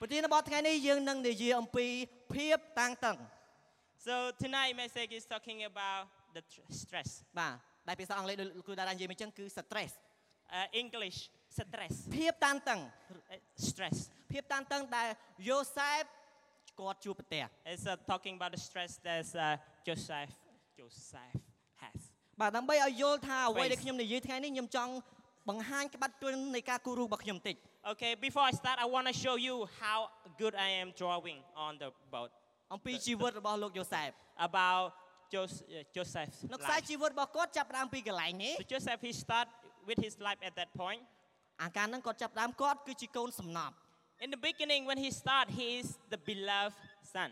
ប្រធានបទថ្ងៃនេះយើងនឹងនិយាយអំពីភាពតាំងតឹង So tonight message is talking about the tr- stress. បាទដែលភាសាអង់គ្លេសដូចគ្រូតារានិយាយមកអញ្ចឹងគឺ stress Uh, English stress. ភាពតានតឹង Uh, stress. ភាពតានតឹងដែលយូសែបគាត់ជួបប្រទះ It's uh, talking about the stress that uh, Joseph Joseph has. បាទដើម្បីឲ្យយល់ថាអ្វី Face. ដែលខ្ញុំនិយាយថ្ងៃនេះខ្ញុំចង់បង្ហាញក្បាត់ទន់នៃការគូររូបរបស់ខ្ញុំបន្តិច Okay, before I start, I want to show you how good I am drawing on the boat អំពីជីវិតរបស់លោកយូសែប about Jos- uh, Joseph's នៅខ្សែ life. ជីវិតរបស់គាត់ចាប់ផ្ដើមពីកន្លែងនេះ So Joseph, he start with his life at that point. អាការហ្នឹងគាត់ចាប់ផ្ដើមគាត់គឺជាកូនសំណប់ In the beginning, when he start, he is the beloved son,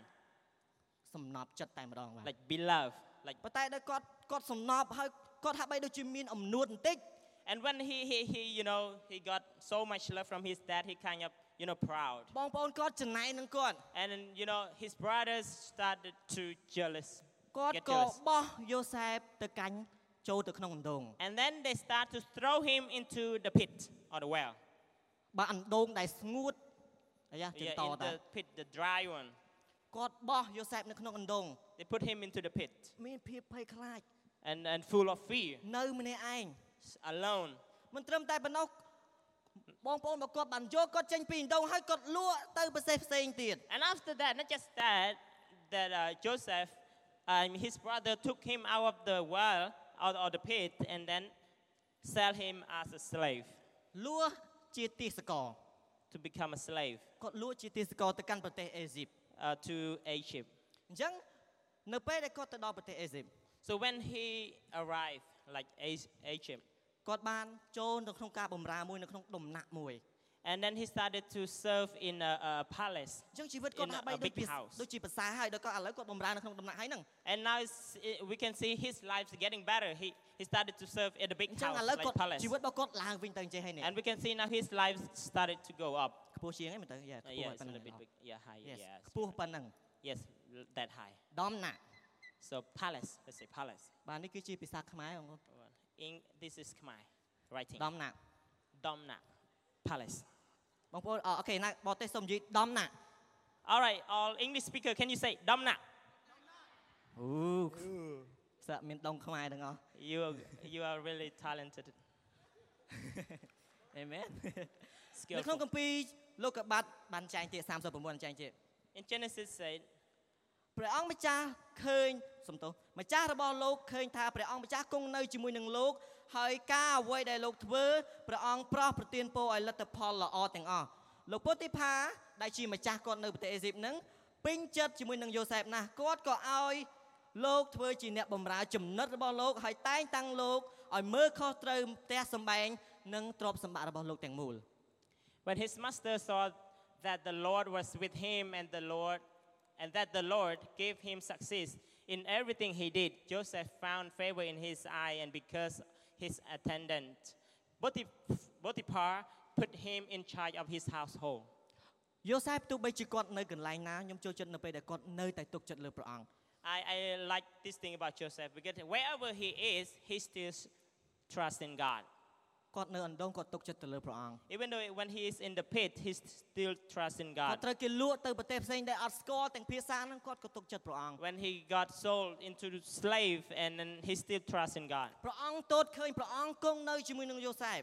សំណប់ចិត្តតែម្ដងបាទ like beloved, like. ប៉ុន្តែដល់គាត់គាត់សំណប់ហើយគាត់ហាក់បីដូចជាមានអំនួតបន្តិច And when he, he, he, you know, he got so much love from his dad, he kind of, you know, proud. បងប្អូនគាត់ចំណែកនឹងគាត់ And then, you know, his brothers started to jealous. គាត់ Get ក៏ jealous. បោះយូសែបទៅកាញ់ចូលទៅក្នុងអណ្ដូង And then they start to throw him into the pit or the well. បាទអណ្ដូងដែលស្ងួតអាយ៉ាជិះ Yeah, ត in តា the pit, the dry one. គាត់បោះយូសែបនៅក្នុងអណ្ដូង They put him into the pit មានភាពភ័យខ្លាច and, and full of fear, នៅម្នាក់ឯង s- alone. មិនត្រឹមតែប៉ុណ្ណោះបងប្អូនរបស់គាត់បានយកគាត់ចេញពីអណ្ដូងហើយគាត់លក់ទៅប្រទេសផ្សេងទៀត And after that, not just that, that uh, Joseph, um, his brother took him out of the well, out of the pit, and then sell him as a slave លក់ជាទេសកល to become a slave គាត់លក់ជាទេសកលទៅកាន់ប្រទេសអេស៊ីប uh, to Egypt. អញ្ចឹងនៅពេលដែលគាត់ទៅដល់ប្រទេសអេស៊ីប So when he arrived, like A- Egypt, គាត់បានចូលនៅក្នុងការបម្រើមួយនៅក្នុងដំណាក់មួយ and then he started to serve in a, a palace. អញ្ចឹងជីវិតគាត់ In a- ហាក់បី a ដូច big ពី house. ដូចជាប្រសើរហើយដល់គាត់ឥឡូវគាត់បម្រើនៅក្នុងដំណាក់ហើយហ្នឹង And now it's, it, we can see his life's getting better. He, he started to serve at a big អញ្ចឹង house, ឥឡូវ like គាត់ palace. ជីវិតរបស់គាត់ឡើងវិញទៅអញ្ចឹងហើយនេះ And we can see now his life started to go up. ខ្ពស់ជាងហ្នឹងមែនតើយ៉ា Uh, ខ្ពស់ yeah, ហើយ it's ប៉ុណ្ a ណឹង little bit big. Yeah, high. Yes Yeah, ខ្ពស់ប៉ុណ្ណឹង yes, l- that high. ដំណាក់ So palace, let's say palace. បាទនេះគឺជាភាសាខ្មែរបងប្អូន In this is Khmer writing. ដំណាក់ Domna, palace. បងប្អូនអអូខេណាបរទេសសូមនិយាយដំណាក់ All right, all English speaker, can you say Domna? អូសាក់មានដងខ្មែរទាំងអស់ You, you are really talented. អេមែន នៅ Skillful. ក្នុងគម្ពីរលោកកបាត់បានចែងទៀត39ចែងទៀត In Genesis said, ព្រះអង្គម្ចាស់ឃើញសំទោសម្ចាស់របស់លោកឃើញថាព្រះអង្គម្ចាស់គង់នៅជាមួយនឹងលោកហើយការអ្វីដែលលោកធ្វើព្រះអង្គប្រោះប្រទានពរឲ្យលទ្ធផលល្អទាំងអស់លោកពុទ្ធិផាដែលជាម្ចាស់គាត់នៅប្រទេសអេស៊ីបហ្នឹងពេញចិត្តជាមួយនឹងយូសែបណាស់គាត់ក៏ឲ្យលោកធ្វើជាអ្នកបម្រើចំណិតរបស់លោកហើយតែងតាំងលោកឲ្យមើលខុសត្រូវផ្ទះសម្បែងនិងទ្រព្យសម្បត្តិរបស់លោកទាំងមូល when his master saw that the Lord was with him and the Lord and that the Lord gave him success in everything he did, Joseph found favor in his eye and because his attendant Potif- Potiphar put him in charge of his household. យូសែបទោះបីជាគាត់នៅកន្លែងណាខ្ញុំចូលចិត្តនៅពេលដែលគាត់នៅតែទុកចិត្តលើព្រះអង្គ I, I like this thing about Joseph because wherever he is, he still trusts in God. គាត់នៅអណ្ដូងគាត់ទុកចិត្តទៅលើព្រះអង្គ Even though when he is in the pit, he still trusts in គាត់ God. ត្រូវគេលក់ទៅប្រទេសផ្សេងដែលអត់ស្គាល់ទាំងភាសាហ្នឹងគាត់ក៏ទុកចិត្តព្រះអង្គ When he got sold into slave, and then he still trusts in God. ព្រះអង្គទតឃើញព្រះអង្គគង់នៅជាមួយនឹងយូសែប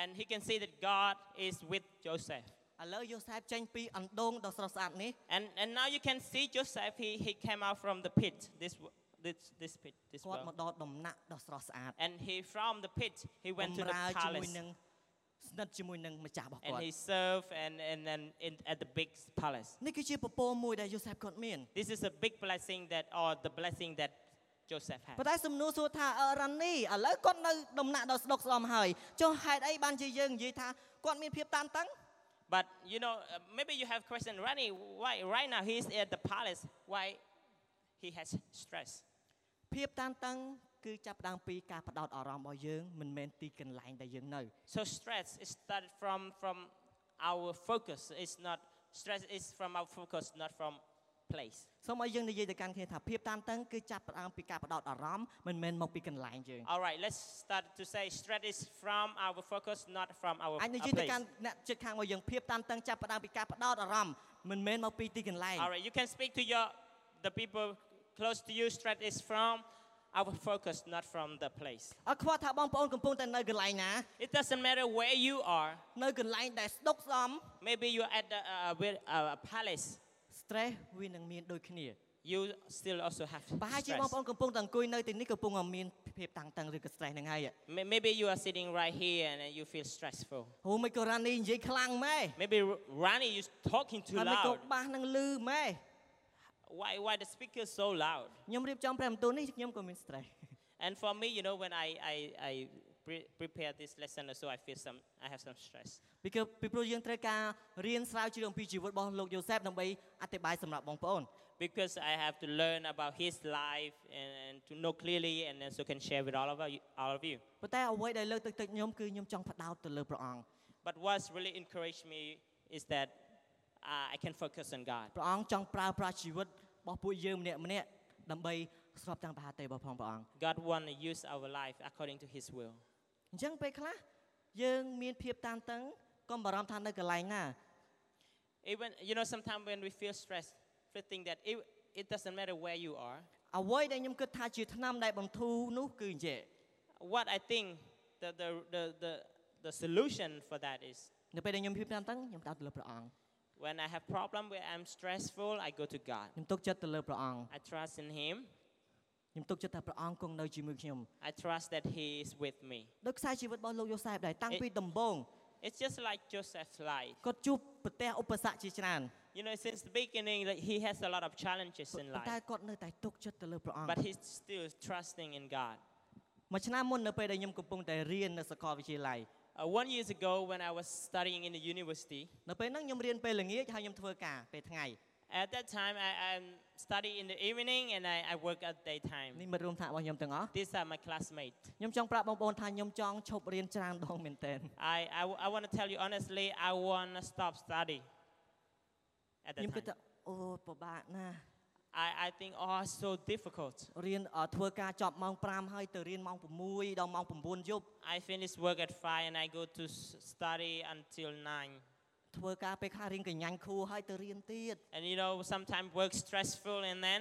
And he can see that God is with Joseph. ឥឡូវយូសែបចេញពីអណ្ដូងដ៏ស្រស់ស្អាតនេះ And, and now you can see Joseph, he, he came out from the pit, this, w- this, this pit, this គាត់មក well. ដល់ដំណាក់ដ៏ស្រស់ស្អាត And he, from the pit, he ប went to ម្ the រើជាមួយ palace. នឹងស្និទ្ធជាមួយនឹងម្ចាស់របស់គាត់ And he served and, and, and in, at the big palace. នេះគឺជាពពកមួយដែលយូសែបគាត់មាន This is a big blessing that, or the blessing that Joseph had. ប៉ុន្តែសំណួរសួរថាអឺរ៉ានីឥឡូវគាត់នៅដំណាក់ដ៏ស្ដុកស្ដំហើយចុះហេតុអីបានជាយើងនិយាយថាគាត់មានភាពតានតឹង But you know, uh, maybe you have question, Rani, why right now he's at the palace? Why he has stress? ភាពតានតឹងគឺចាប់ផ្ដើមពីការផ្ដោតអារម្មណ៍របស់យើងមិនមែនទីកន្លែងដែលយើងនៅ So stress is started from from our focus. It's not stress is from our focus, not from place. សូមឲ្យយើងនិយាយទៅកាន់គ្នាថាភាពតានតឹងគឺចាប់ផ្ដើមពីការបដោតអារម្មណ៍មិនមែនមកពីកន្លែងយើង All right, let's start to say stress is from our focus, not from our អាចនិ our យាយទៅកាន់ place.អ្នកជិតខាងរបស់យើងភាពតានតឹងចាប់ផ្ដើមពីការបដោតអារម្មណ៍មិនមែនមកពីទីកន្លែង All right, you can speak to your the people close to you. Stress is from our focus, not from the place. អត់ខ្វល់ថាបងប្អូនកំពុងតែនៅកន្លែងណា It doesn't matter where you are. នៅកន្លែងដែលស្ដុកស្ដំ Maybe you're at the, uh, with, uh, a palace. stress វានឹងមានដូចគ្នា You still also have ប្រហែលជា stress. បងប្អូនកំពុងតែអង្គុយនៅទីនេះកំពុងតែមានភាពតានតឹងឬក៏ stress ហ្នឹងហើយ May- Maybe you are sitting right here and then you feel stressful. អូមិនក៏រ៉ានីនិយាយខ្លាំងម៉េ Maybe R- Rani, you're talking too ហើយមិនក៏ loud. បាសនឹងលឺម៉េ Why, why the speaker is so loud? ខ្ញុំរៀបចំព្រះបន្ទូលនេះខ្ញុំក៏មាន stress And for me, you know, when I, I, I pre- prepare this lesson also, I feel some, I have some stress. ពីគឺពីព្រោះយើងត្រូវការរៀនស្រាវជ្រាវអំពីជីវិតរបស់លោកយូសេបដើម្បីអធិប្បាយសម្រាប់បងប្អូន Because I have to learn about his life and, and to know clearly and also can share with all of you. All of you. ប៉ុន្តែអ្វីដែលលើកទឹកចិត្តខ្ញុំគឺខ្ញុំចង់ផ្ដោតទៅលើព្រះអង្គ But what's really encouraged me is that uh, I can focus on God. ព្រះអង្គចង់ប្រើប្រាស់ជីវិតរបស់ពួកយើងម្នាក់ម្នាក់ដើម្បីស្របតាមប្រហាតេរបស់ផងព្រះអង្គ God want to use our life according to His will. អញ្ចឹងពេលខ្លះយើងមានភាពតានតឹងកុំបារម្ភថានៅកន្លែងណា Even you know, sometimes when we feel stressed, we think that it, it doesn't matter where you are. អ្វីដែលខ្ញុំគិតថាជាថ្នាំដែលបន្ធូរនោះគឺអញ្ចេះ What I think the the the the, the solution for that is នៅពេលដែលខ្ញុំភាពតានតឹងខ្ញុំផ្ដោតទៅលើព្រះអង្គ when I have problem where I'm stressful, I go to God. ខ្ញុំទុកចិត្តទៅលើព្រះអង្គ I trust in Him. ខ្ញុំទុកចិត្តថាព្រះអង្គគង់នៅជាមួយខ្ញុំ I trust that He is with me. ដោយខ្សែជីវិតរបស់លោកយូសែបដែរតាំង អេ ពីដំបូង It's just like Joseph's life. គាត់ជួបប្រទះឧបសគ្គជាច្រើន You know, since the beginning, like, he has a lot of challenges in ប៉ុន្តែ life, គាត់នៅតែទុកចិត្តទៅលើព្រះអង្គ but he's still trusting in God. មួយឆ្នាំមុននៅពេលដែលខ្ញុំកំពុងតែរៀននៅសាកលវិទ្យាល័យ Uh, one years ago, when I was studying in the university, នៅពេលហ្នឹងខ្ញុំរៀនពេលល្ងាចហើយខ្ញុំធ្វើការពេលថ្ងៃ at that time I, I study in the evening and I, I work at daytime. នេះមិត្តរួមថ្នាក់របស់ខ្ញុំទាំងអស់ These are my classmates. ខ្ញុំចង់ប្រាប់បងប្អូនថាខ្ញុំចង់ឈប់រៀនច្រើនដងមែនទែន I, I, I want to tell you honestly, I want to stop study at ខ្ញុំ that គិត time. ថាអូពិបាកណាស់ I, I think, oh, it's so difficult. រៀនអ่าធ្វើការចប់ម៉ោង5ហើយទៅរៀនម៉ោង6ដល់ម៉ោង9យប់ I finish work at 5 and I go to s- study until 9. ធ្វើការពេលខ្លះរៀនកញ្ញាញ់គ្រូហើយទៅរៀនទៀត And you know, sometimes work stressful and then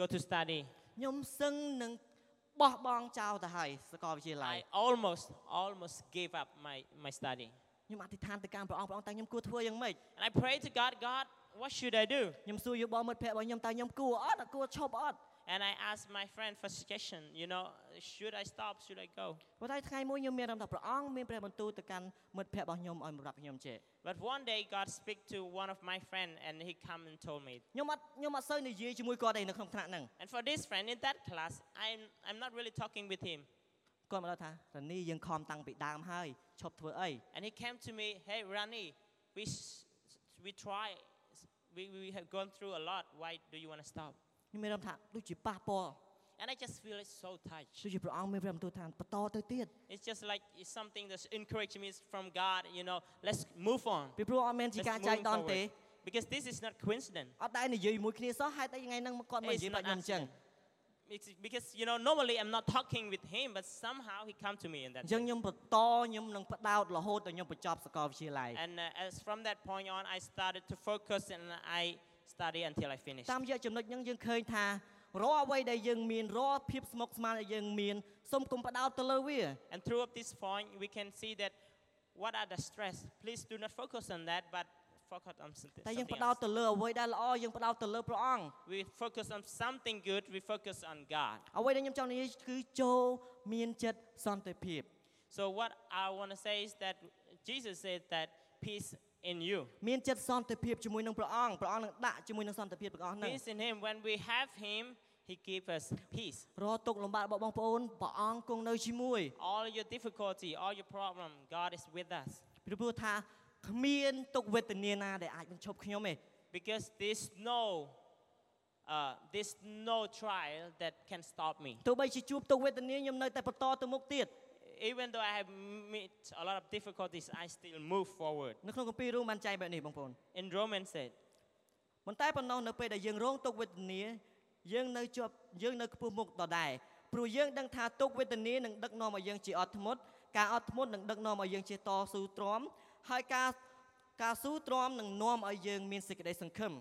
go to study. ខ្ញុំសឹងនឹងបោះបង់ចោលទៅហើយសាកលវិទ្យាល័យ I almost, almost gave up my, my study. ខ្ញុំអធិដ្ឋានទៅកាន់ព្រះអង្គព្រះអង្គតែខ្ញុំគួរធ្វើយ៉ាងម៉េច And I prayed to God, God, what should I do? ខ្ញុំសួរយោបល់មិត្តភ័ក្តិរបស់ខ្ញុំតើខ្ញុំគួរអត់អត់គួរឈប់អត់ And I asked my friend for suggestion, you know, should I stop, should I go? ប៉ុន្តែថ្ងៃមួយខ្ញុំមានអារម្មណ៍ថាព្រះអង្គមានព្រះបន្ទូលទៅកាន់មិត្តភ័ក្តិរបស់ខ្ញុំឲ្យសម្រាប់ខ្ញុំចេះ But one day God speak to one of my friend and he come and told me. ខ្ញុំអត់ខ្ញុំអត់សូវនិយាយជាមួយគាត់ទេនៅក្នុងថ្នាក់ហ្នឹង And for this friend in that class, I'm, I'm not really talking with him. គាត់មកដល់ថារនីយើងខំតាំងពីដើមហើយឈប់ធ្វើអី And he came to me, hey, Rani, we, s- we try, we, we have gone through a lot. Why do you want to stop? ខ្ញុំមានអារម្មណ៍ថាដូចជាប៉ះពាល់ And I just feel it's so touched. ដូចជាព្រះអង្គមានព្រះបន្ទូលថាបន្តទៅទៀត It's just like it's something that's encouraging me from God, you know, let's move on. ពីព្រោះអត់មានជា Let's ការ move ចែកដន្យទេ forward. Because this is not coincidence. អត់ដែរនិយាយមួយគ្នាសោះហេតុអីថ្ងៃហ្នឹងគាត់មកនិ It's យាយប្រាប់ not ខ្ញុំអញ្ចឹង accident. It's because, you know, normally I'm not talking with him, but somehow he come to me in អ that ញ្ចឹង way. ខ្ញុំបន្តខ្ញុំនឹងផ្ដោតរហូតដល់ខ្ញុំបញ្ចប់សាកលវិទ្យាល័យ And uh, as from that point on, I started to focus and I study until I finished. តាមរយៈចំណុចហ្នឹងយើងឃើញថារាល់អ្វីដែលយើងមានរាល់ភាពស្មុគស្មាញដែលយើងមានសូមកុំផ្ដោតទៅលើវា And through up this point, we can see that what are the stress. Please do not focus on that, but focus on something, តែយើង something ផ្ដោត else. ទៅលើអ្វីដែលល្អយើងផ្ដោតទៅលើព្រះអង្គ We focus on something good. We focus on God. អ្វីដែលខ្ញុំចង់និយាយគឺចូលមានចិត្តសន្តិភាព So what I want to say is that Jesus said that peace in you. មានចិត្តសន្តិភាពជាមួយនឹងព្រះអង្គព្រះអង្គនឹងដាក់ជាមួយនឹងសន្តិភាពទាំងអស់ហ្នឹង Peace in Him. When we have Him, He gives us peace. រាល់ទុក្ខលំបាករបស់បងប្អូនព្រះអង្គគង់នៅជាមួយ All your difficulty, all your problem, God is with us. ពីព្រោះថា គ្មានទុក្ខវេទនាណាដែលអាចបញ្ឈប់ខ្ញុំទេ Because there's no, uh, there's no trial that can stop me. ទោះបីជាជួបទុក្ខវេទនាខ្ញុំនៅតែបន្តទៅមុខទៀត Even though I have met a lot of difficulties, I still move forward. នៅក្នុងគម្ពីររ៉ូម៉ានចែងបែបនេះបងប្អូន In Romans said, ប៉ុន្តែប៉ុណ្ណោះនៅពេលដែលយើងរងទុក្ខវេទនាយើងនៅជាប់យើងនៅខ្ពស់មុខដដែលព្រោះយើងដឹងថាទុក្ខវេទនានឹងដឹកនាំឲ្យយើងជាអត់ធ្មត់ការអត់ធ្មត់នឹងដឹកនាំឲ្យយើងជាតស៊ូទ្រាំ ហើយការការស៊ូទ្រាំនឹងនាំឲ្យយើងមានសេចក្តីសង្ឃឹម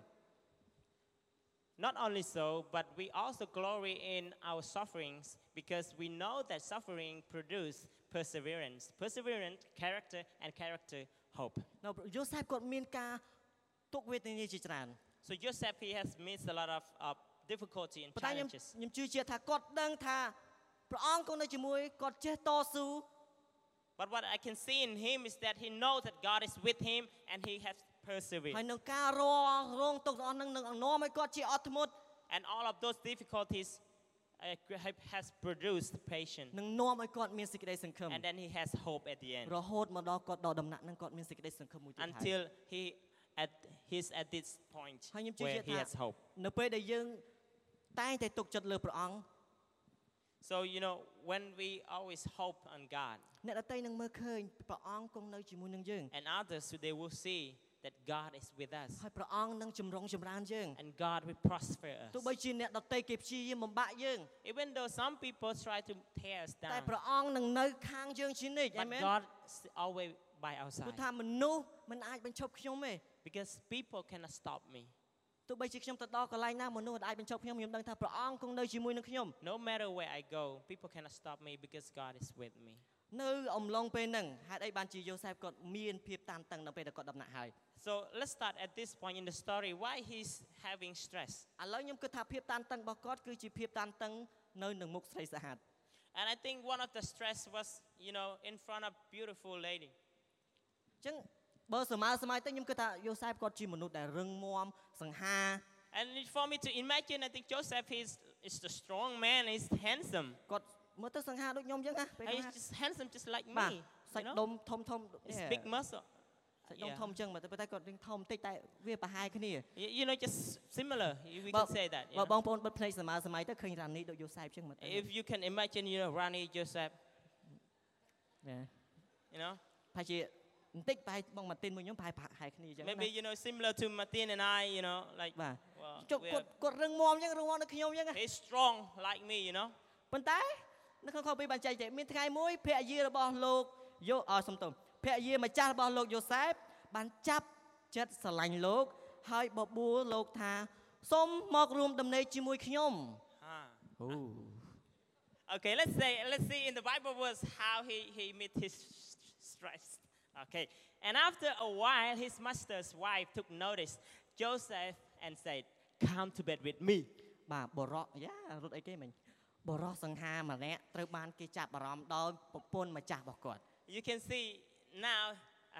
Not only so, but we also glory in our sufferings because we know that suffering produce perseverance, perseverance, character, and character, hope. នៅយូសេបគាត់មានការទុក្ខវេទនាជាច្រើន So Joseph, he has missed a lot of uh, difficulty and ប៉ុន្តែខ្ញុំ challenges. ខ្ញុំជឿជាក់ថាគាត់ដឹងថាព្រះអង្គគង់នៅជាមួយគាត់ចេះតស៊ូ But what I can see in him is that he knows that God is with him and he has ហើយ persevered. នឹងការររងទុក្ខទាំងអស់ហ្នឹងនឹងនាំឲ្យគាត់ជាអត់ធ្មត់ And all of those difficulties uh, have- has produced patience. នឹងនាំឲ្យគាត់មានសេចក្តីសង្ឃឹម And then he has hope at the end រហូតមកដល់គាត់ដល់ដំណាក់ហ្នឹងគាត់មានសេចក្តីសង្ឃឹមមួយទៀតហើយ until he at he's at this point ហើយខ្ញុំជឿ where ជាក់ he ថា has hope. នៅពេលដែលយើងតែងតែទុកចិត្តលើព្រះអង្គ So you know when we always hope on God អ្នកដទៃនឹងមើលឃើញព្រះអង្គគង់នៅជាមួយនឹងយើង and others they will see that God is with us ហើយព្រះអង្គនឹងចម្រុងចម្រើនយើង and God will prosper ទោះ us. បីជាអ្នកដទៃគេព្យាយាមបំបាក់យើង Even though some people try to tear us តែ down, ព្រះអង្គនឹងនៅខាងយើងជានិច្ចអា but មែន God is always by our ព្រោះ side ថាមនុស្សមិនអាចបញ្ឈប់ខ្ញុំទេ because people cannot stop me. ទោះបីជាខ្ញុំទៅដល់កន្លែងណាមនុស្សមិនអាចបញ្ឈប់ខ្ញុំខ្ញុំដឹងថាព្រះអង្គគង់នៅជាមួយនឹងខ្ញុំ No matter where I go, people cannot stop me because God is with me. នៅអំឡុងពេលហ្នឹងហេតុអីបានជាយូសេបគាត់មានភាពតានតឹងនៅពេលដែលគាត់ដំណាក់ហើយ So let's start at this point in the story. Why he's having stress? ឥឡូវខ្ញុំគិតថាភាពតានតឹងរបស់គាត់គឺជាភាពតានតឹងនៅនឹងមុខស្រីស្អាត And I think one of the stress was, you know, in front of beautiful lady. អញ្ចឹង បើសម័យសម័យទៅខ្ញុំគិតថាយូសេបគាត់ជាមនុស្សដែលរឹងមាំសង្ហា And it- for me to imagine, I think Joseph is is the strong man. He's handsome. គាត់មើលទៅសង្ហាដូចខ្ញុំអញ្ចឹងណាពេល And ហ្នឹង he's just handsome, just like បាទ me. សាច់ You ដុ know? ំធំធំ It's Yeah. big muscle. សាច់ដុំ Yeah. ធំអញ្ចឹងតែប៉ុន្តែគាត់រៀងធំបន្តិចតែវាប្រហែលគ្នា You, you know, just similar. We បើ can say that. you បើ know. បងប្អូនបិទភ្នែកសម័យសម័យទៅឃើញរ៉ានីដូចយូសេបអញ្ចឹងមើលទៅ If you can imagine, you know, Rani Joseph, ណា you know, ប្រហែលជា បន្តិចប្រហែលបងម៉ាទីនមួយខ្ញុំប្រហែលប្រហែលគ្នាអញ្ចឹងណា maybe you know similar to Martin and I, you know, like បាទ well, ចុះ we គាត់ are គាត់រឹងមាំអញ្ចឹងរឹងមាំដូចខ្ញុំអញ្ចឹងណា very strong like me, you know. ប៉ុន្តែនៅក្នុងខពីបញ្ចែកទេមានថ្ងៃមួយភរិយារបស់លោកយោអសំទោសភរិយាម្ចាស់របស់លោកយូសែបបានចាប់ចិត្តស្រឡាញ់លោកហើយបបួលលោកថាសូមមករួមដំណេកជាមួយខ្ញុំ Ah. អូ Okay, let's say let's see in the Bible was how he, he met his stress. Okay. And after a while, his master's wife took notice Joseph and said, Come to bed with me. បាទបរោះយ៉ារត់អីគេមិញបរោះសង្ហាម្នាក់ត្រូវបានគេចាប់អារម្មណ៍ដោយប្រពន្ធម្ចាស់របស់គាត់ You can see now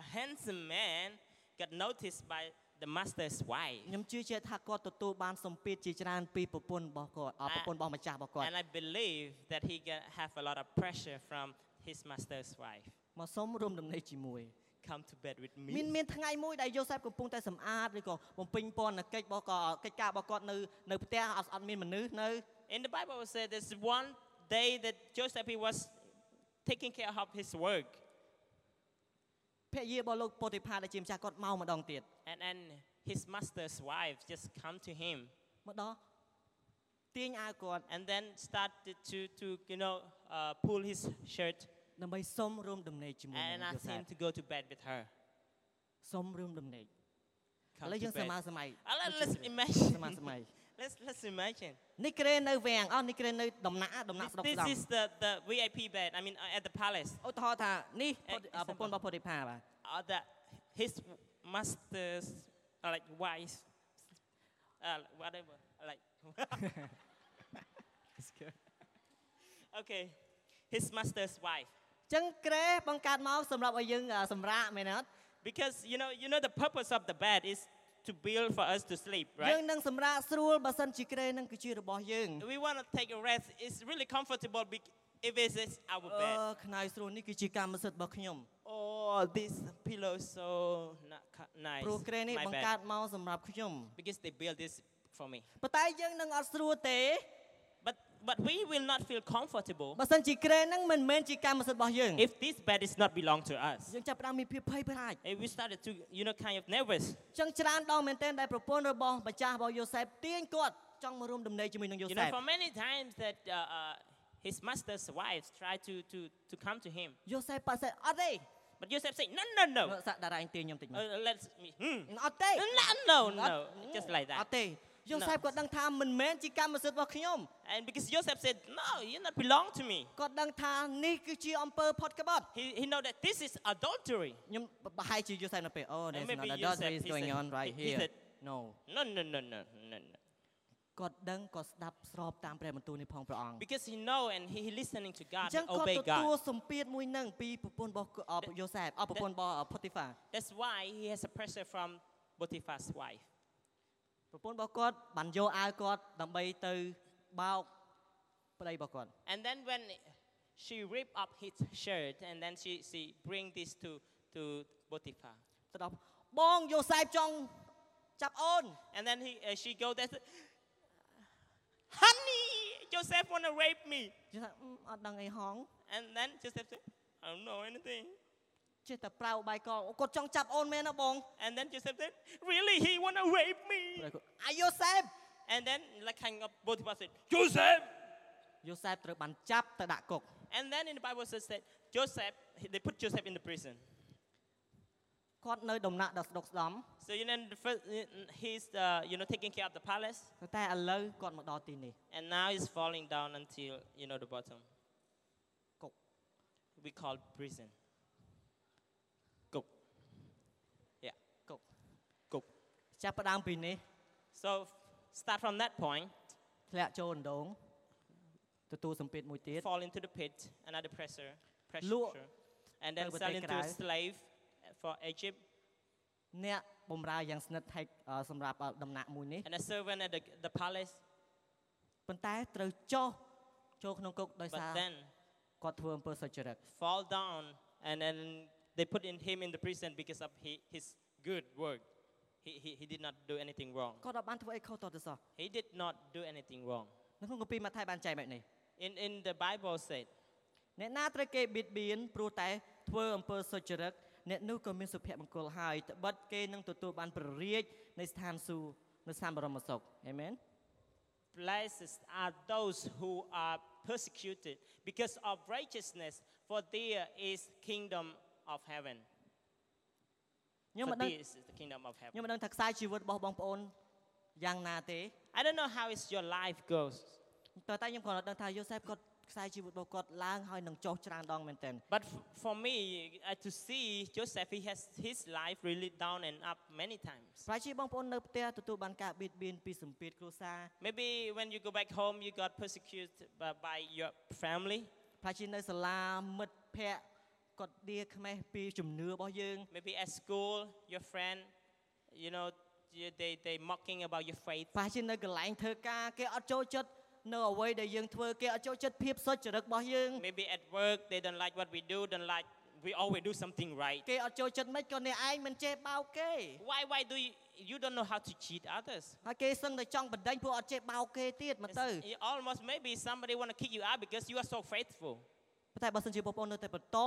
a handsome man got noticed by the master's wife. ខ្ញុំជឿជាក់ថាគាត់ទទួលបានសម្ពាធជាច្រើនពីប្រពន្ធរបស់គាត់អប្រពន្ធរបស់ម្ចាស់របស់គាត់ And I believe that he got, have a lot of pressure from his master's wife. មកសុំរួមដំណេកជាមួយ Come to bed with មាន me. មានថ្ងៃមួយដែលយូសេបកំពុងតែសម្អាតឬក៏បំពេញពន្ធកិច្ចរបស់ក៏កិច្ចការរបស់គាត់នៅនៅផ្ទះអត់អត់មានមនុស្សនៅ In the Bible, it said there's one day that Joseph he was taking care of his work. ភរិយារបស់លោកពោតិផាដែលជាម្ចាស់គាត់មកម្ដងទៀត And, and his master's wife just come to him មកដល់ទាញអាវគាត់ and then started to, to you know, uh, pull his shirt ដើម្បីសុំរួមដំណេកជាមួយ and នឹងយូ ask សេប him to go to bed with her. សុំរួមដំណេកឥ Come ឡូវ to យើងសមា bed. សម័យ Uh, let- let's imagine. សមាសម័យ let's, let's imagine. នេះក្រេនៅវាំងអស់នេះក្រេនៅដំណាក់ដំណាក់ This, ស្រុក this ស្ដំ is the, the VIP bed, I mean, uh, at the palace. ឧទាហរណ៍ថានេះ អេ ប្រពន្ធរបស់ពោតិផាបាទ Uh, that his master's, uh, like, wife, uh, whatever, like. okay, his master's wife. អញ្ចឹងក្រេបង្កើតមកសម្រាប់ឲ្យយើងអ่าសម្រាកមែនអត់ Because you know, you know, the purpose of the bed is to build for us to sleep, យើង right? នឹងសម្រាកស្រួលបើសិនជាក្រេនឹងគឺជារបស់យើង We want to take a rest. It's really comfortable bec- if it is our អឺ bed. ខ្នើយស្រួលនេះគឺជាកម្មសិទ្ធិរបស់ខ្ញុំ Oh, this pillow is so not ca- nice. ព្រោះក្រេនេះ My បង្ bed. កើតមកសម្រាប់ខ្ញុំ Because they built this for me. ប៉ុន្តែយើងនឹងអត់ស្រួលទេ But but we will not feel comfortable បើសិនជាក្រែហ្នឹងមិនមែនជាកម្មសិទ្ធិរបស់យើង if this bed is not belong to us. យើងចាប់ផ្ដើមមានភាពភ័យខ្លាច And we started to, you know, kind of nervous. ចឹងច្រើនដងមែនទែនដែលប្រពន្ធរបស់ម្ចាស់របស់យូសេបទាញគាត់ចង់មករួមដំណេកជាមួយនឹងយូ You សេ know, ប for many times that uh, uh, his master's wives try to, to, to come to him. យូសេបប៉ាសេអត់ទេ But Joseph said, no, no, no. សាក់តារាអញទាញខ្ញុំតិចមក Uh, let's, hmm. អត់ទេ No, no, no. Just like អ that. ត់ទេ យូសេបគាត់ដឹងថាមិនមែនជាកម្មសិទ្ធិរបស់ខ្ញុំ And because Joseph said, no, you not belong to me. គាត់ដឹងថានេះគឺជាអំពើផុតក្បត់ He, he know that this is adultery. ខ្ញុំប្រហែលជាយូសេបនៅពេលអូ there's maybe not Joseph, adultery is he going said- on right he- he here said- no No, no, no, no, no, no. គាត់ដឹងគាត់ស្ដាប់ស្របតាមព្រះបន្ទូលនេះផងព្រះអង្គ Because he know and he, he listening to អ God ញ្ចឹង and គាត់ obey ទទួល God. សម្ពាធមួយនឹងពីប្រពន្ធរបស់អឺយូសេបអឺប្រពន្ធរបស់ផូទីហ្វា That's why he has a pressure from Potiphar's wife. ប្រពន្ធរបស់គាត់បានយកអាវគាត់ដើម្បីទៅបោកប្តីរបស់គាត់ And then when she ripped up his shirt and then she, she bring this to, to Potiphar. ទៅដល់បងយូសេបចង់ចាប់អូន And then he, uh, she go there, honey, Joseph want to rape me. យូសេបអឺអត់ដឹងអីហង And then Joseph said, I don't know anything. ចេះតែប្រៅបាយកលគាត់ចង់ចាប់អូនមែនណាបង And then Joseph said, really, he want to rape me. ប្តីគាត់អាយូសេប And then like kind of Potiphar said, Joseph. យូសេបត្រូវបានចាប់ទៅដាក់គុក And then in the Bible says that Joseph, they put Joseph in the prison. គាត់នៅដំណាក់ដល់ស្ដុកស្ដំ So you know, the first, he's uh, you know taking care of the palace, តែឥឡូវគាត់មកដល់ទីនេះ and now he's falling down until you know the bottom. គុក We call prison. ចាប់ផ្ដើមពីនេះ So start from that point, ធ្លាក់ចូលអណ្ដូងទទួលសម្ពាធមួយទៀត fall into the pit, another pressure, pressure, Lua- and then Tới sell bên into tay a trái. slave for Egypt, អ្នកបំរើយ៉ាងស្និទ្ធហិចអឺសម្រាប់អឺដំណាក់មួយនេះ and a servant at the, the palace. ប៉ុន្តែត្រូវចុះចូលក្នុងគុកដោយសារ But then គាត់ធ្វើអំពើសុចរិត fall down, and then they put in him in the prison because of he, his good work. He, he, he did not do anything wrong. គាត់អត់បានធ្វើអីខុសតទៅសោះ He did not do anything wrong. នៅក្នុងគម្ពីរម៉ាថាយបានចែកបែបនេះ In, in the Bible said, អ្នកណាត្រូវគេបៀតបៀនព្រោះតែធ្វើអំពើសុចរិតអ្នកនោះក៏មានសុភមង្គលហើយត្បិតគេនឹងទទួលបានព្រះរាជនៃស្ថានសួគ៌នៅស្ថានបរមសុខអេមែន Blessed are those who are persecuted because of righteousness, for there is kingdom of heaven. ខ្ញុំ For មិនដឹង this is the kingdom of ខ្ញុំ heaven. មិនដឹងថាខ្សែជីវិតរបស់បងប្អូនយ៉ាងណាទេ I don't know how is your life goes, តែតែខ្ញុំគ្រាន់តែដឹងថាយូសេបគាត់ខ្សែជីវិតរបស់គាត់ឡើងហើយនឹងចុះច្រើនដងមែនទែន but f- for me uh, to see Joseph, he has his life really down and up many times. ប្រហែលជាបងប្អូននៅផ្ទះទទួលបានការបៀតបៀនពីសម្ពាធគ្រួសារ Maybe when you go back home, you got persecuted by, by your family. ប្រហែលជានៅសាលាមិត្តភ័ក្តិ គាត់ដៀខ្មេះពីជំនឿរបស់យើង Maybe at school, your friend, you know, you- they they mocking about your faith. ប្រហែលជានៅកន្លែងធ្វើការគេអត់ចូលចិត្តនៅអ្វីដែលយើងធ្វើគេអត់ចូលចិត្តភាពសុចរិតរបស់យើង Maybe at work, they don't like what we do, don't like we always do something right. គេអត់ចូលចិត្តមិនក៏អ្នកឯងមិនចេះបោកគេ Why why do you you don't know how to cheat others? ហើយគេសឹងតែចង់បណ្ដេញពួកអត់ចេះបោកគេទៀតមកទៅ It's- you almost maybe somebody want to kick you out because you are so faithful. ប៉ុន្តែបើសិនជាបងប្អូននៅតែបន្ត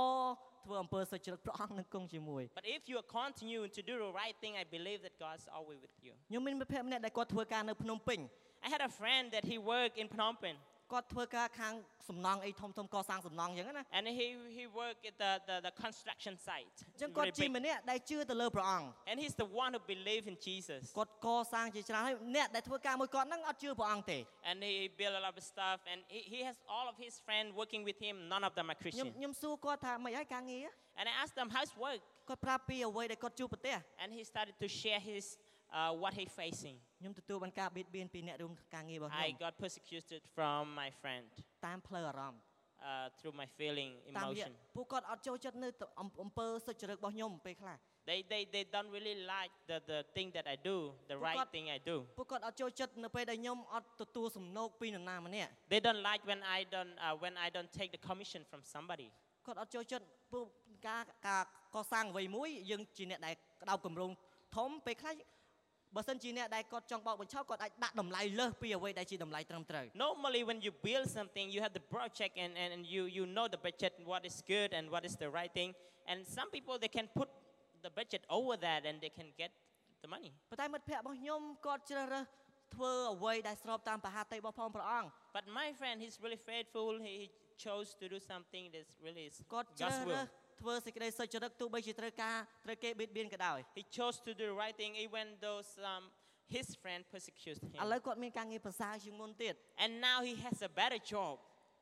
ធ្វើអំពើសុចរិតព្រះអង្គនឹងគង់ជាមួយ But if you continue to do the right thing, I believe that God's always with you. ខ្ញុំមានមិត្តភក្តិម្នាក់ដែលគាត់ធ្វើការនៅភ្នំពេញ I had a friend that he worked in Phnom Penh, គាត់ធ្វើការខាងសំណង់អីធំធំកសាងសំណង់អញ្ចឹងណា and he he worked at the, the, the construction site. អញ្ចឹងគាត់ Very ជា big. ម្នាក់ដែលជឿទៅលើព្រះអង្គ And he's the one who believed in Jesus. គាត់កសាងជាច្រើនហើយអ្នកដែលធ្វើការមួយគាត់ហ្នឹងអត់ជឿព្រះអង្គទេ And he built a lot of stuff, and he, he has all of his friends working with him. None of them are ខ្ញុំ Christian. ខ្ញុំសួរគាត់ថាមិនហើយការងារ And I asked them, how's work? គាត់ប្រាប់ពីអ្វីដែលគាត់ជួបប្រទេស And he started to share his uh, what he facing. ខ្ញុំទទួលបានការបៀតបៀនពីអ្នករួមការងាររបស់ខ្ញុំ I got persecuted from my friend តាមផ្លូវអារម្មណ៍ uh, through my feeling, តាមរយៈ emotion. ពួកគាត់អត់ចូលចិត្តនៅទៅអំអំពើសុចរិតរបស់ខ្ញុំពេលខ្លះ They, they, they don't really like the, the thing that I do, the right Bukat- thing I do. ពួកគាត់អត់ចូលចិត្តនៅពេលដែលខ្ញុំអត់ទទួលសំណូកពីនរណាម្នាក់ They don't like when I don't uh, when I don't take the commission from somebody. គាត់អត់ចូលចិត្តពួកការការកសាងអ្វីមួយយើងជាអ្នកដែលក្តៅកម្រងធំពេលខ្លះ បើសិនជាអ្នកដែលគាត់ចង់បោកបញ្ឆោតគាត់អាចដាក់តម្លៃលើសពីអ្វីដែលជាតម្លៃត្រឹមត្រូវ Normally, when you build something, you have the project and, and, and you, you know the budget, what is good and what is the right thing. And some people, they can put the budget over that and they can get the money. ប៉ុន្តែមិត្តភ័ក្តិរបស់ខ្ញុំគាត់ជ្រើសរើសធ្វើអ្វីដែលស្របតាមប្រហាតិរបស់ផងព្រះអង្គ But my friend, he's really faithful. He, he chose to do something that's really is គាត់ជ្រើស God's រើស will. ធ្វើសេចក្តីសុចរិតទោះបីជាត្រូវការត្រូវគេបៀតបៀនក៏ដោយ He chose to do the right thing even though um, his friend persecuted ឥ him. ឡូវគាត់មានការងារប្រសើរជាងមុនទៀត And now he has a better job.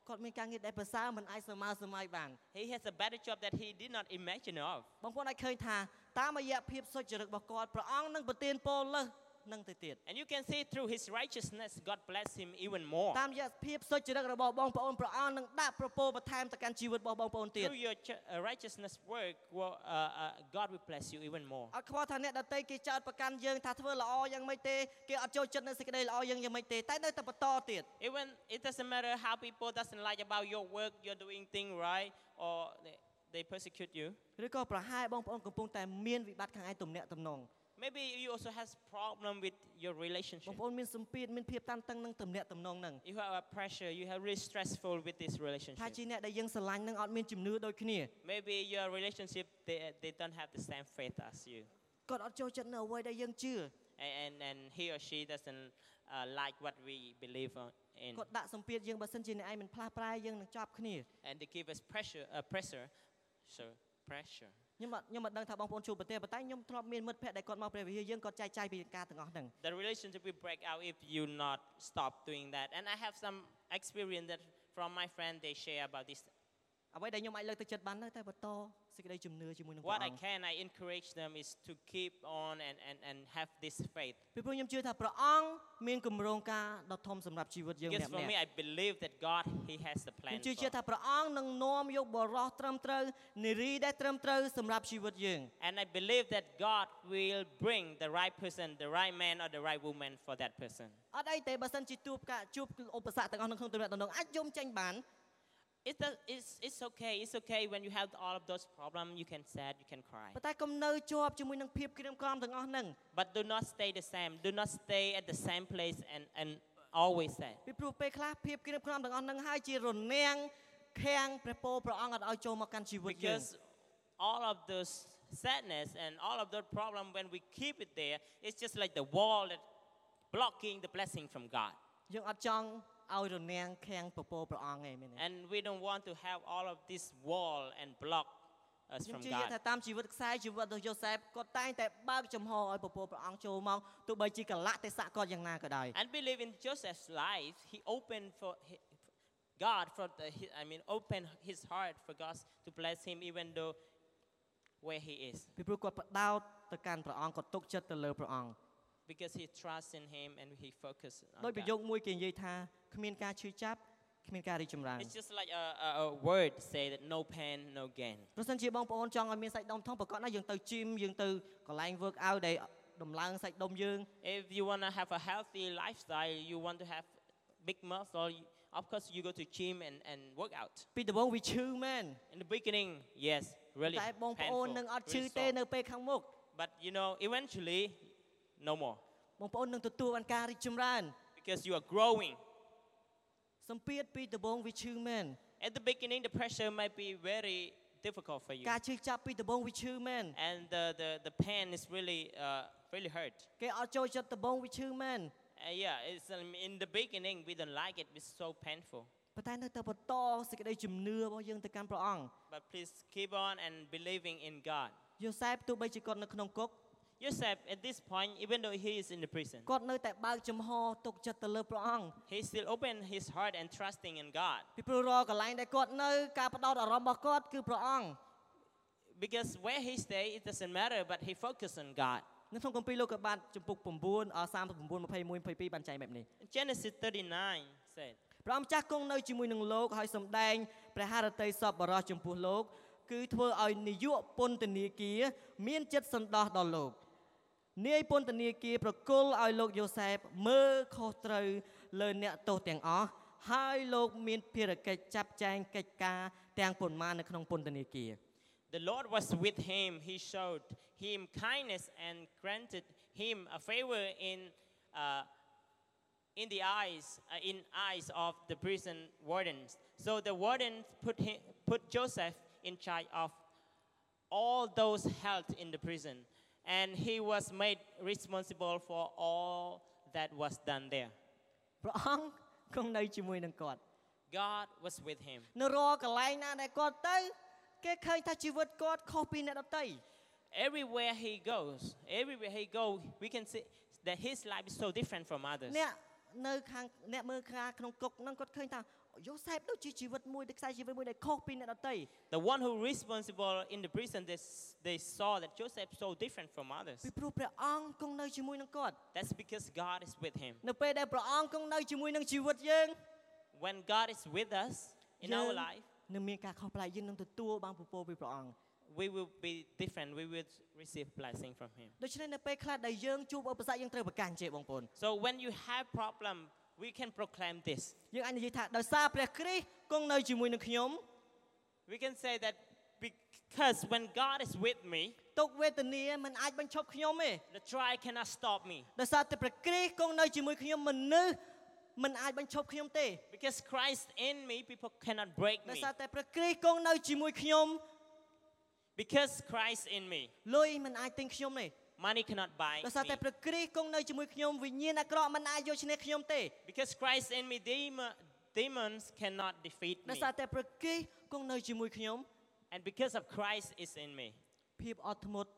គាត់មានការងារដែលប្រសើរមិនអាចសម័យសម័យបាន He has a better job that he did not imagine of. បងប្អូនអាចឃើញថាតាមរយៈភាពសុចរិតរបស់គាត់ព្រះអង្គនឹងប្រទានពរលើស នឹងទៅទៀត And you can see through his righteousness, God bless him even more. តាមរយៈភាពសុចរិតរបស់បងប្អូនព្រះអង្គនឹងដាក់ប្រពោបន្ថែមទៅកាន់ជីវិតរបស់បងប្អូនទៀត Through your ch- uh, righteousness work, well, uh, uh, God will bless you even more. អត់ខ្វល់ថាអ្នកដតីគេចោទប្រកាន់យើងថាធ្វើល្អយ៉ាងម៉េចទេគេអត់ចូលចិត្តនៅសេចក្តីល្អយើងយ៉ាងម៉េចទេតែនៅតែបន្តទៀត Even it doesn't matter how people doesn't like about your work, you're doing thing right, or they, they persecute you. ឬក៏ប្រហែលបងប្អូនកំពុងតែមានវិបត្តិខាងឯទំនាក់ទំនង Maybe you also has problem with your បង relationship. ប្អូនមានសម្ពាធមានភាពតានតឹងនឹងទំនាក់ទំនងហ្នឹង You have a pressure. You have really stressful with this ថា relationship. ជាអ្នកដែលយើងស្រឡាញ់នឹងអត់មានជំនឿដូចគ្នា Maybe your relationship they, they don't have the same faith as you, គាត់អត់ចូលចិត្តនៅអ្វីដែលយើងជឿ and and, and he or she doesn't uh, like what we believe on, in, គាត់ដាក់សម្ពាធយើងបើសិនជាអ្នកឯងមិនផ្លាស់ប្រែយើងនឹងជាប់គ្នា and they give us pressure. Uh, pressure. So pressure. ខ្ញុំអត់ខ្ញុំអត់ដឹងថាបងប្អូនជួបប្រទេសប៉ុន្តែខ្ញុំធ្លាប់មានមិត្តភ័ក្តិដែលគាត់មកព្រះវិហារយើងគាត់ចែកចាយពីការទាំងអស់ហ្នឹង The relationship will break out if you not stop doing that. And I have some experience that from my friend they share about this. អ្វីដែលខ្ញុំអាចលើកទឹកចិត្តបាននៅតែបន្តសេចក្តីជំនឿជាមួយនឹងព្រះ What I អង្គ can, I encourage them is to keep on and, and, and have this faith. ពីព្រោះខ្ញុំជឿថាព្រះអង្គមានគម្រោងការដ៏ធំសម្រាប់ជីវិតយើង Because ម្នាក់ for ម្ me, នាក់ I believe that God, He has the ខ្ញុំ plan. ជឿជាក់ For, ថាព្រះអង្គនឹងនាំយកបរោះត្រឹមត្រូវនារីដែលត្រឹមត្រូវសម្រាប់ជីវិតយើង and I believe that God will bring the right person, the right man or the right woman for that person. អត់អីទេបើសិនជាជួបការជួបឧបសគ្គទាំងអស់នៅក្នុងទំនាក់ទំនងអាចយំចេញបាន It does, it's, it's okay. It's okay when you have all of those problems. You can sad, you can cry. ប៉ុន្តែកុំនៅជាប់ជាមួយនឹងភាពក្រៀមក្រំទាំងអស់ហ្នឹង But do not stay the same. Do not stay at the same place and, and always sad. ពីព្រោះពេលខ្លះភាពក្រៀមក្រំទាំងអស់ហ្នឹងហើយជារនាំងខាំងព្រះពរព្រះអង្គអត់ឲ្យចូលមកកាន់ជីវិតយើង Because all of those sadness and all of those problem when we keep it there, it's just like the wall that blocking the blessing from God. យើងអត់ចង់ ឲ្យរនាំងខាំងព្រះពរព្រះអង្គឯងមែនទេ And we don't want to have all of this wall and block us ខ្ញុំ from ជឿជាក់ God. ថាតាមជីវិតខ្សែជីវិតរបស់យូសែបគាត់តែងតែបើកចំហឲ្យព្រះពរព្រះអង្គចូលមកទោះបីជាកលៈទេសៈគាត់យ៉ាងណាក៏ដោយ And believe in Joseph's life, he opened for hi- God for the, he- I mean, opened his heart for God to bless him even though where he is. ពីព្រោះគាត់ផ្ដោតទៅកាន់ព្រះអង្គគាត់ទុកចិត្តទៅលើព្រះអង្គ Because he trusts in him and he focused ដោយ on ប្រយោគ God. មួយគេនិយាយថាគ្មានការឈឺចាប់គ្មានការរីកចម្រើន It's just like a, a, a word say that no pain, no gain. ប្រសិនជាបងប្អូនចង់ឲ្យមានសាច់ដុំធំប្រកបណាស់យើងទៅ gym យើងទៅកន្លែង work out ដែលដំឡើងសាច់ដុំយើង If you want to have a healthy lifestyle, you want to have big muscle, you- of course you go to gym and, and work out. ពីដំបូងវាឈឺមែន In the beginning, yes, really តែបងប្អូន painful, នឹងអត់ឈឺ really ទេ sore. នៅពេលខាងមុខ But you know, eventually, no more បងប្អូននឹងទទួលបានការរីកចម្រើន because you are growing. សម្ពាធពីដំបូងវាឈឺមែន At the beginning, the pressure might be very difficult for you, ការឈឺចាប់ពីដំបូងវាឈឺមែន and the, the, the pain is really uh, really hurt. គេអត់ចូលចិត្តដំបូងវាឈឺមែន Uh, yeah, it's um, in the beginning we don't like it. It's so painful. ប៉ុន្តែនៅតែបន្តសេចក្តីជំនឿរបស់យើងទៅកាន់ព្រះអង្គ But please keep on and believing in God. យូសែបទោះបីជាគាត់នៅក្នុងគុក Joseph, at this point, even though he is in the prison, គាត់នៅតែបើកចំហទុកចិត្តទៅលើព្រះអង្គ he still open his heart and trusting in God. ពីព្រោះរកកន្លែងដែលគាត់នៅការផ្ដោតអារម្មណ៍របស់គាត់គឺព្រះអង្គ Because where he stay, it doesn't matter, but he focus on God. នៅក្នុងគម្ពីរលោកុបាទចំពុក9អ39 21 22បានចែងបែបនេះ Genesis 39 said, ព្រះអង្គម្ចាស់គង់នៅជាមួយនឹងលោកហើយសម្ដែងព្រះハរតីសពបរោះចំពោះលោក គឺធ្វើឲ្យនាយកពន្ធនាគារមានចិត្តសន្តោសដល់លោក នាយពន្ធនាគារប្រគល់ឲ្យលោកយូសែបមើលខុសត្រូវលើអ្នកទោសទាំងអស់ហើយលោកមានភារកិច្ចចាប់ចែងកិច្ចការទាំងប៉ុន្មាននៅក្នុងពន្ធនាគារ The Lord was with him. He showed him kindness and granted him a favor in, uh, in the eyes, uh, in eyes of the prison wardens. So the wardens put, him, put Joseph in charge of all those held in the prison. And he was made responsible for all that was done there. ព្រះអង្គគង់នៅជាមួយនឹងគាត់ God was with him. នៅរាល់កន្លែងណាដែលគាត់ទៅគេឃើញថាជីវិតគាត់ខុសពីអ្នកដទៃ Everywhere he goes, everywhere he go, we can see that his life is so different from others. អ្នកនៅខាងអ្នកមើលខាងក្នុងគុកហ្នឹងគាត់ឃើញថា យូសេបដូចជាជីវិតមួយដែលខ្សែជីវិតមួយដែលខុសពីអ្នកដទៃ The one who responsible in the prison, they, s- they saw that Joseph so different from others. ពីព្រោះព្រះអង្គគង់នៅជាមួយនឹងគាត់ That's because God is with him. នៅពេលដែលព្រះអង្គគង់នៅជាមួយនឹងជីវិតយើង When God is with us in យើ our ង life, នឹងមានការខុសប្លែកយើងនឹងទទួលបានពពរពីព្រះអង្គ we will be different. We will receive blessing from him. ដូច្នេះនៅពេលខ្លះដែលយើងជួបឧបសគ្គយើងត្រូវប្រកាន់ជេបងប្អូន So when you have problem, we can proclaim this. យើងអាចនិយាយថាដោយសារព្រះគ្រីស្ទគង់នៅជាមួយនឹងខ្ញុំ We can say that because when God is with me, ទុកវេទនាមិនអាចបញ្ឈប់ខ្ញុំទេ the trial cannot stop me. ដោយសារតែព្រះគ្រីស្ទគង់នៅជាមួយខ្ញុំមនុស្សមិនអាចបញ្ឈប់ខ្ញុំទេ Because Christ in me, people cannot break ដោយ me. សារតែព្រះគ្រីស្ទគង់នៅជាមួយខ្ញុំ Because Christ in me, លុយមិនអាចទិញខ្ញុំទេ money cannot buy ដោយសារតែ me. ព្រះគ្រីស្ទគង់នៅជាមួយខ្ញុំវិញ្ញាណអាក្រក់មិនអាចយកឈ្នះខ្ញុំទេ Because Christ in me, demon, demons cannot defeat ដោយ me. សារតែព្រះគ្រីស្ទគង់នៅជាមួយខ្ញុំ And because of Christ is in me, ភាពអត់ធ្មត់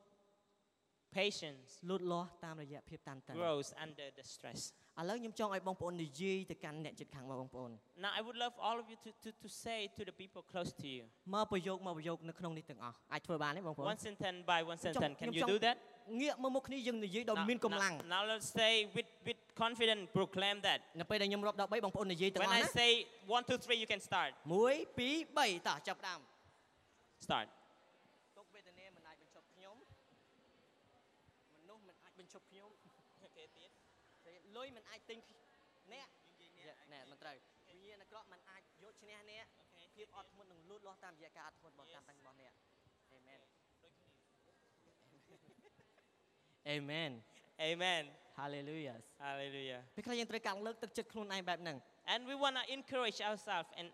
patience លូតលាស់តាមរយៈភាពតានតឹង grows under the stress. ឥឡូវខ្ញុំចង់ឲ្យបងប្អូននិយាយទៅកាន់អ្នកជិតខាងបងប្អូន Now, I would love all of you to, to, to say to the people close to you, មកប្រយោគមកប្រយោគនៅក្នុងនេះទាំងអស់អាចធ្វើបានទេបងប្អូន one sentence by one sentence. Can you trong- do that? ងាកមកមុខគ្នាយើងនិយាយដោយ Now, មានកម្លាំង now, now let's say with, with confidence, proclaim that. នៅពេលដែលខ្ញុំរាប់ដល់3បងប្អូននិយាយទាំងអ When ស់ I ណា say one, two, three, you can start. 1 2 3តោះចាប់ផ្ដើម Start. លុយមិនអាចទិញអ្នកណែមិនត្រូវវិញ្ញាណអាក្រក់មិនអាចយកឈ្នះអ្នកភាពអត់ធ្មត់នឹងលូតលាស់តាមរយៈការអត់ធ្មត់របស់តាមតាំងរបស់អ្នកអេមែនអេមែន Amen. Hallelujah Hallelujah. ពេលខ្លះយើងត្រូវការលើកទឹកចិត្តខ្លួនឯងបែបហ្នឹង And we want to encourage ourselves. And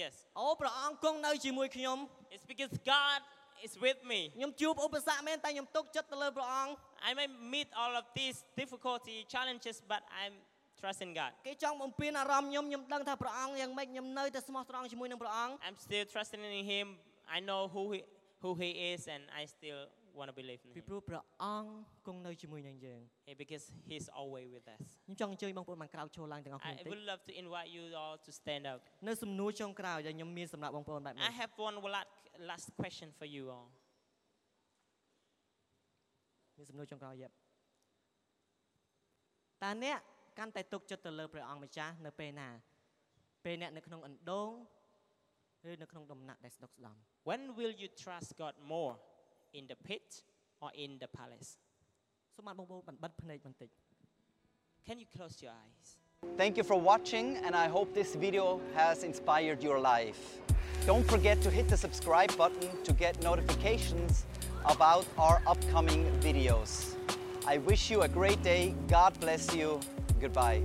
yes, អូព្រះអង្គគង់នៅជាមួយខ្ញុំ it's because God is with me. ខ្ញុំជួបឧបសគ្គមែនតែខ្ញុំទុកចិត្តទៅលើព្រះអង្គ I may meet all of these difficulty challenges, but I'm trusting God. គេចង់បំពេញអារម្មណ៍ខ្ញុំខ្ញុំដឹងថាព្រះអង្គយ៉ាងម៉េចខ្ញុំនៅតែស្មោះត្រង់ជាមួយនឹងព្រះអង្គ I'm still trusting in Him. I know who He, who he is, and I still want to believe in ពី Him ព្រោះព្រះអង្គគង់នៅជាមួយនឹងយើង Yeah, because He's always with us. ខ្ញុំចង់អញ្ជើញបងប្អូនបានក្រោកឈរឡើងទាំងអស់គ្នា I បន្តិច would love to invite you all to stand up. នៅសំណួរចុងក្រោយដែលខ្ញុំមានសម្រាប់បងប្អូនបែបនេះ I have one last, last question for you all. មានសំណួរចុងក្រោយយ៉ាប់តើអ្នកកាន់តែទុកចិត្តទៅលើព្រះអង្គម្ចាស់នៅពេលណា ពេលអ្នកនៅក្នុងអណ្ដូងឬនៅក្នុងដំណាក់ដែលស្ដុកស្ដំ When will you trust God more? In the pit or in the palace? សូមបានបងប្អូនបណ្បិតភ្នែកបន្តិច Can you close your eyes? Thank you for watching, and I hope this video has inspired your life. Don't forget to hit the subscribe button to get notifications about our upcoming videos. I wish you a great day. God bless you. Goodbye.